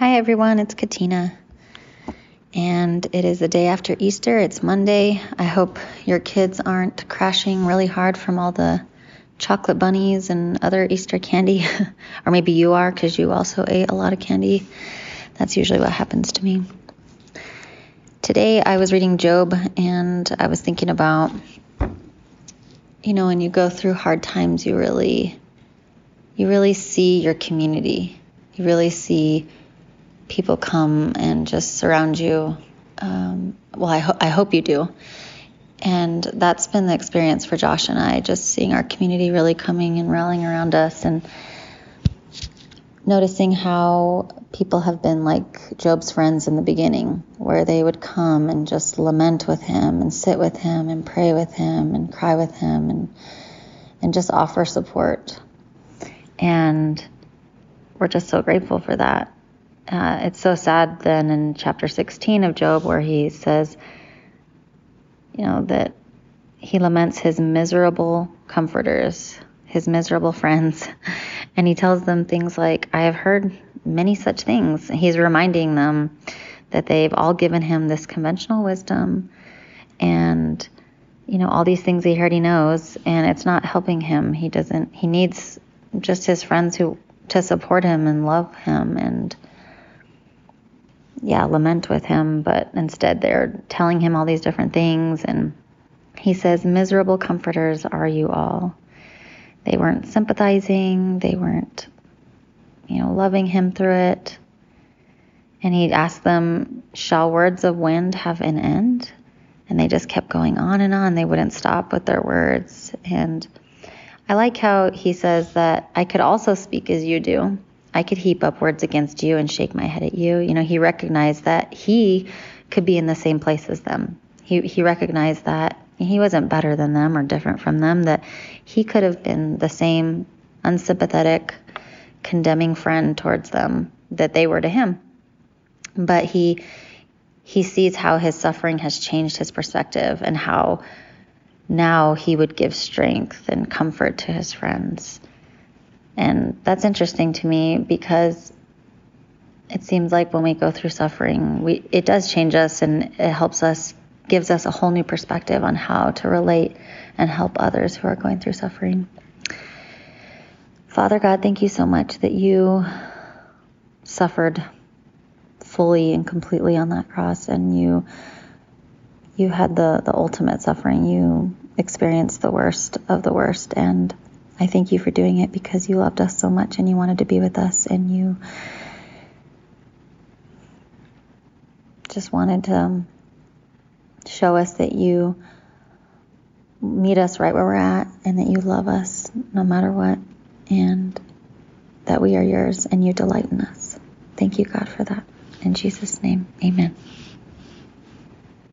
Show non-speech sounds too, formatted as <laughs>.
Hi, everyone. It's Katina. And it is the day after Easter. It's Monday. I hope your kids aren't crashing really hard from all the chocolate bunnies and other Easter candy. <laughs> or maybe you are because you also ate a lot of candy. That's usually what happens to me. Today I was reading Job and I was thinking about, you know, when you go through hard times, you really, you really see your community. You really see people come and just surround you. Um, well, I, ho- I hope you do. And that's been the experience for Josh and I, just seeing our community really coming and rallying around us and noticing how people have been like Job's friends in the beginning, where they would come and just lament with him and sit with him and pray with him and cry with him and and just offer support. And we're just so grateful for that. Uh, it's so sad then in chapter 16 of Job where he says, you know, that he laments his miserable comforters, his miserable friends. <laughs> And he tells them things like, I have heard many such things. He's reminding them that they've all given him this conventional wisdom and, you know, all these things he already knows, and it's not helping him. He doesn't, he needs just his friends who, to support him and love him and, yeah, lament with him, but instead they're telling him all these different things. And he says, Miserable comforters are you all. They weren't sympathizing, they weren't, you know, loving him through it. And he'd ask them, Shall words of wind have an end? And they just kept going on and on. They wouldn't stop with their words. And I like how he says that I could also speak as you do. I could heap up words against you and shake my head at you. You know, he recognized that he could be in the same place as them. He, he recognized that he wasn't better than them or different from them, that he could have been the same unsympathetic, condemning friend towards them that they were to him. But he he sees how his suffering has changed his perspective and how now he would give strength and comfort to his friends. And that's interesting to me because it seems like when we go through suffering, we it does change us and it helps us gives us a whole new perspective on how to relate and help others who are going through suffering. Father God, thank you so much that you suffered fully and completely on that cross and you you had the the ultimate suffering. You experienced the worst of the worst and I thank you for doing it because you loved us so much and you wanted to be with us and you just wanted to um, show us that you meet us right where we're at and that you love us no matter what and that we are yours and you delight in us. Thank you, God, for that. In Jesus' name, amen.